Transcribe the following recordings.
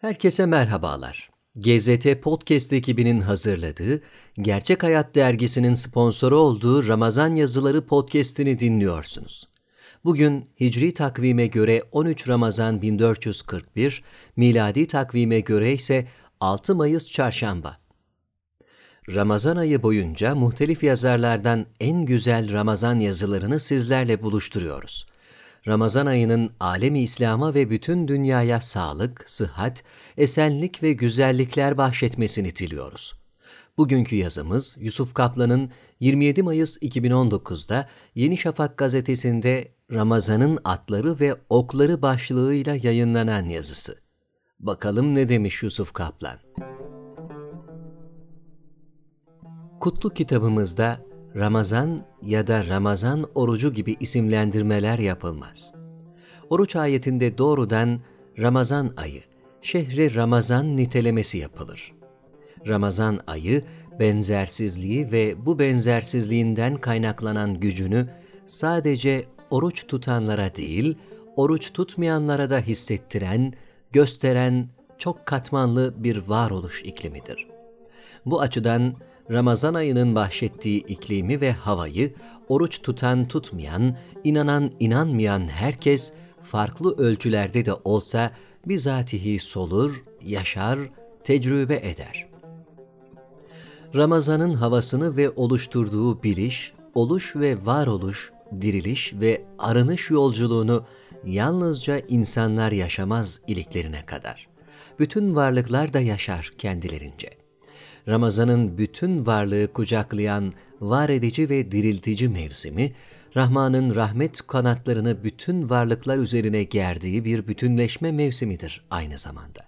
Herkese merhabalar. GZT Podcast ekibinin hazırladığı, Gerçek Hayat dergisinin sponsoru olduğu Ramazan Yazıları podcast'ini dinliyorsunuz. Bugün Hicri takvime göre 13 Ramazan 1441, miladi takvime göre ise 6 Mayıs Çarşamba. Ramazan ayı boyunca muhtelif yazarlardan en güzel Ramazan yazılarını sizlerle buluşturuyoruz. Ramazan ayının alemi İslam'a ve bütün dünyaya sağlık, sıhhat, esenlik ve güzellikler bahşetmesini diliyoruz. Bugünkü yazımız Yusuf Kaplan'ın 27 Mayıs 2019'da Yeni Şafak gazetesinde Ramazan'ın atları ve okları başlığıyla yayınlanan yazısı. Bakalım ne demiş Yusuf Kaplan? Kutlu kitabımızda Ramazan ya da Ramazan orucu gibi isimlendirmeler yapılmaz. Oruç ayetinde doğrudan Ramazan ayı, şehri Ramazan nitelemesi yapılır. Ramazan ayı benzersizliği ve bu benzersizliğinden kaynaklanan gücünü sadece oruç tutanlara değil, oruç tutmayanlara da hissettiren, gösteren çok katmanlı bir varoluş iklimidir. Bu açıdan Ramazan ayının bahşettiği iklimi ve havayı oruç tutan tutmayan, inanan inanmayan herkes farklı ölçülerde de olsa bizatihi solur, yaşar, tecrübe eder. Ramazanın havasını ve oluşturduğu biliş, oluş ve varoluş, diriliş ve arınış yolculuğunu yalnızca insanlar yaşamaz iliklerine kadar. Bütün varlıklar da yaşar kendilerince. Ramazan'ın bütün varlığı kucaklayan var edici ve diriltici mevsimi, Rahman'ın rahmet kanatlarını bütün varlıklar üzerine gerdiği bir bütünleşme mevsimidir aynı zamanda.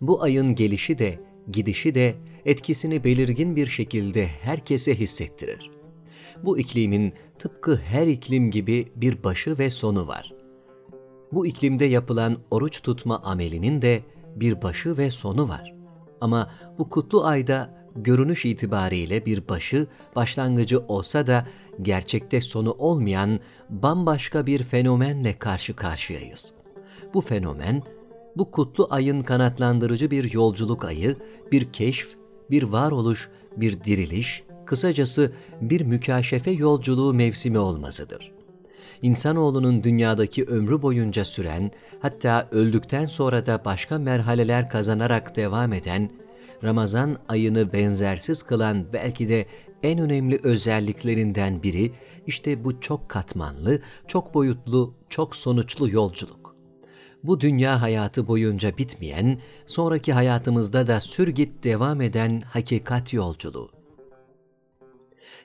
Bu ayın gelişi de, gidişi de etkisini belirgin bir şekilde herkese hissettirir. Bu iklimin tıpkı her iklim gibi bir başı ve sonu var. Bu iklimde yapılan oruç tutma amelinin de bir başı ve sonu var. Ama bu kutlu ayda görünüş itibariyle bir başı, başlangıcı olsa da gerçekte sonu olmayan bambaşka bir fenomenle karşı karşıyayız. Bu fenomen, bu kutlu ayın kanatlandırıcı bir yolculuk ayı, bir keşf, bir varoluş, bir diriliş, kısacası bir mükaşefe yolculuğu mevsimi olmasıdır insanoğlunun dünyadaki ömrü boyunca süren, hatta öldükten sonra da başka merhaleler kazanarak devam eden, Ramazan ayını benzersiz kılan belki de en önemli özelliklerinden biri işte bu çok katmanlı, çok boyutlu, çok sonuçlu yolculuk. Bu dünya hayatı boyunca bitmeyen, sonraki hayatımızda da sürgit devam eden hakikat yolculuğu.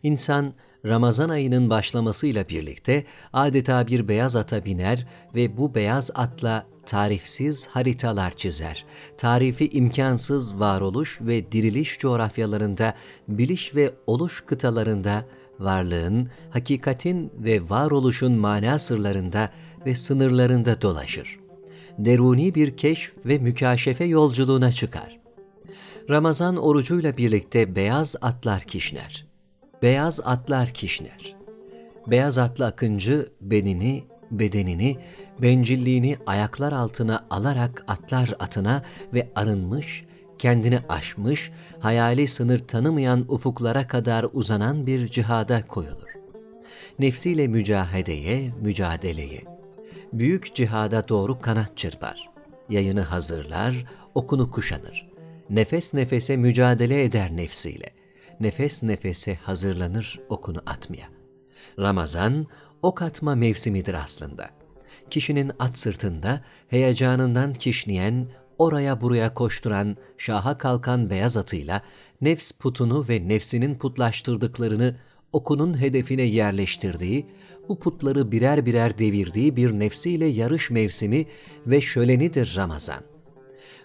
İnsan Ramazan ayının başlamasıyla birlikte adeta bir beyaz ata biner ve bu beyaz atla tarifsiz haritalar çizer. Tarifi imkansız varoluş ve diriliş coğrafyalarında, biliş ve oluş kıtalarında, varlığın, hakikatin ve varoluşun mana sırlarında ve sınırlarında dolaşır. Deruni bir keşf ve mükaşefe yolculuğuna çıkar. Ramazan orucuyla birlikte beyaz atlar kişner beyaz atlar kişner. Beyaz atlı akıncı benini, bedenini, bencilliğini ayaklar altına alarak atlar atına ve arınmış, kendini aşmış, hayali sınır tanımayan ufuklara kadar uzanan bir cihada koyulur. Nefsiyle mücahedeye, mücadeleye. Büyük cihada doğru kanat çırpar. Yayını hazırlar, okunu kuşanır. Nefes nefese mücadele eder nefsiyle nefes nefese hazırlanır okunu atmaya. Ramazan ok atma mevsimidir aslında. Kişinin at sırtında heyecanından kişneyen, oraya buraya koşturan, şaha kalkan beyaz atıyla nefs putunu ve nefsinin putlaştırdıklarını okunun hedefine yerleştirdiği, bu putları birer birer devirdiği bir nefsiyle yarış mevsimi ve şölenidir Ramazan.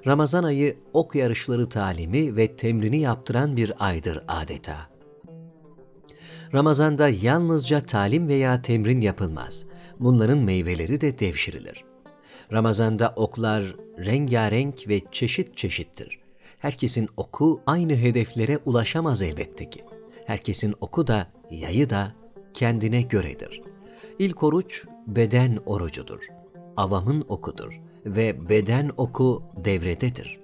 Ramazan ayı ok yarışları talimi ve temrini yaptıran bir aydır adeta. Ramazanda yalnızca talim veya temrin yapılmaz. Bunların meyveleri de devşirilir. Ramazanda oklar rengarenk ve çeşit çeşittir. Herkesin oku aynı hedeflere ulaşamaz elbette ki. Herkesin oku da, yayı da kendine göredir. İlk oruç beden orucudur. Avamın okudur ve beden oku devrededir.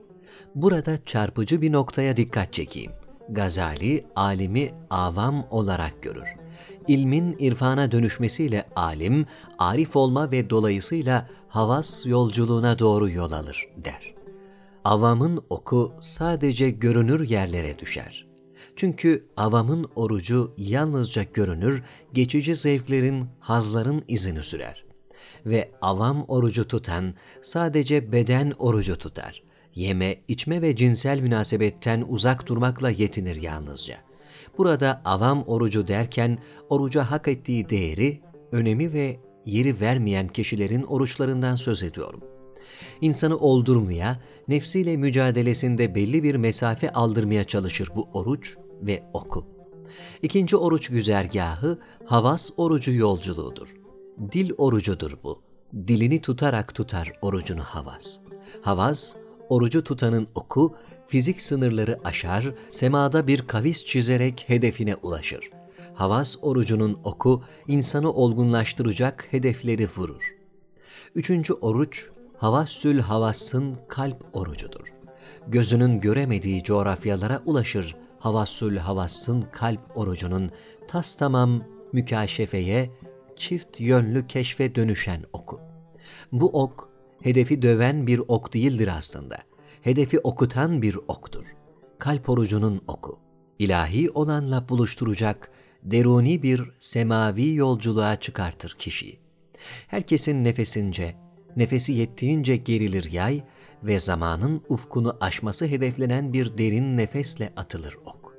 Burada çarpıcı bir noktaya dikkat çekeyim. Gazali alimi avam olarak görür. İlmin irfana dönüşmesiyle alim, arif olma ve dolayısıyla havas yolculuğuna doğru yol alır der. Avamın oku sadece görünür yerlere düşer. Çünkü avamın orucu yalnızca görünür, geçici zevklerin, hazların izini sürer. Ve avam orucu tutan sadece beden orucu tutar. Yeme, içme ve cinsel münasebetten uzak durmakla yetinir yalnızca. Burada avam orucu derken oruca hak ettiği değeri, önemi ve yeri vermeyen kişilerin oruçlarından söz ediyorum. İnsanı oldurmaya, nefsiyle mücadelesinde belli bir mesafe aldırmaya çalışır bu oruç ve oku. İkinci oruç güzergahı havas orucu yolculuğudur. Dil orucudur bu. Dilini tutarak tutar orucunu havas. Havas, orucu tutanın oku, fizik sınırları aşar, semada bir kavis çizerek hedefine ulaşır. Havas orucunun oku, insanı olgunlaştıracak hedefleri vurur. Üçüncü oruç, Havassül Havas'ın kalp orucudur. Gözünün göremediği coğrafyalara ulaşır Havassül Havas'ın kalp orucunun tas tamam mükaşefeye, çift yönlü keşfe dönüşen oku. Bu ok, hedefi döven bir ok değildir aslında. Hedefi okutan bir oktur. Kalp orucunun oku. İlahi olanla buluşturacak, deruni bir semavi yolculuğa çıkartır kişiyi. Herkesin nefesince, nefesi yettiğince gerilir yay ve zamanın ufkunu aşması hedeflenen bir derin nefesle atılır ok.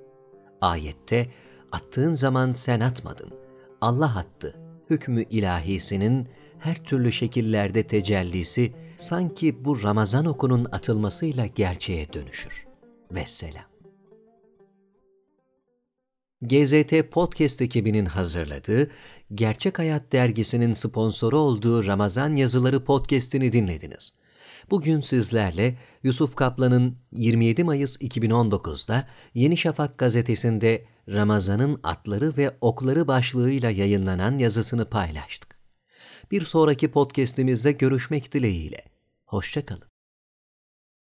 Ayette, attığın zaman sen atmadın, Allah attı. Hükmü ilahisinin her türlü şekillerde tecellisi sanki bu Ramazan okunun atılmasıyla gerçeğe dönüşür. Vesselam. GZT Podcast ekibinin hazırladığı, Gerçek Hayat dergisinin sponsoru olduğu Ramazan Yazıları podcast'ini dinlediniz. Bugün sizlerle Yusuf Kaplan'ın 27 Mayıs 2019'da Yeni Şafak gazetesinde Ramazan'ın atları ve okları başlığıyla yayınlanan yazısını paylaştık. Bir sonraki podcast'imizde görüşmek dileğiyle. Hoşçakalın.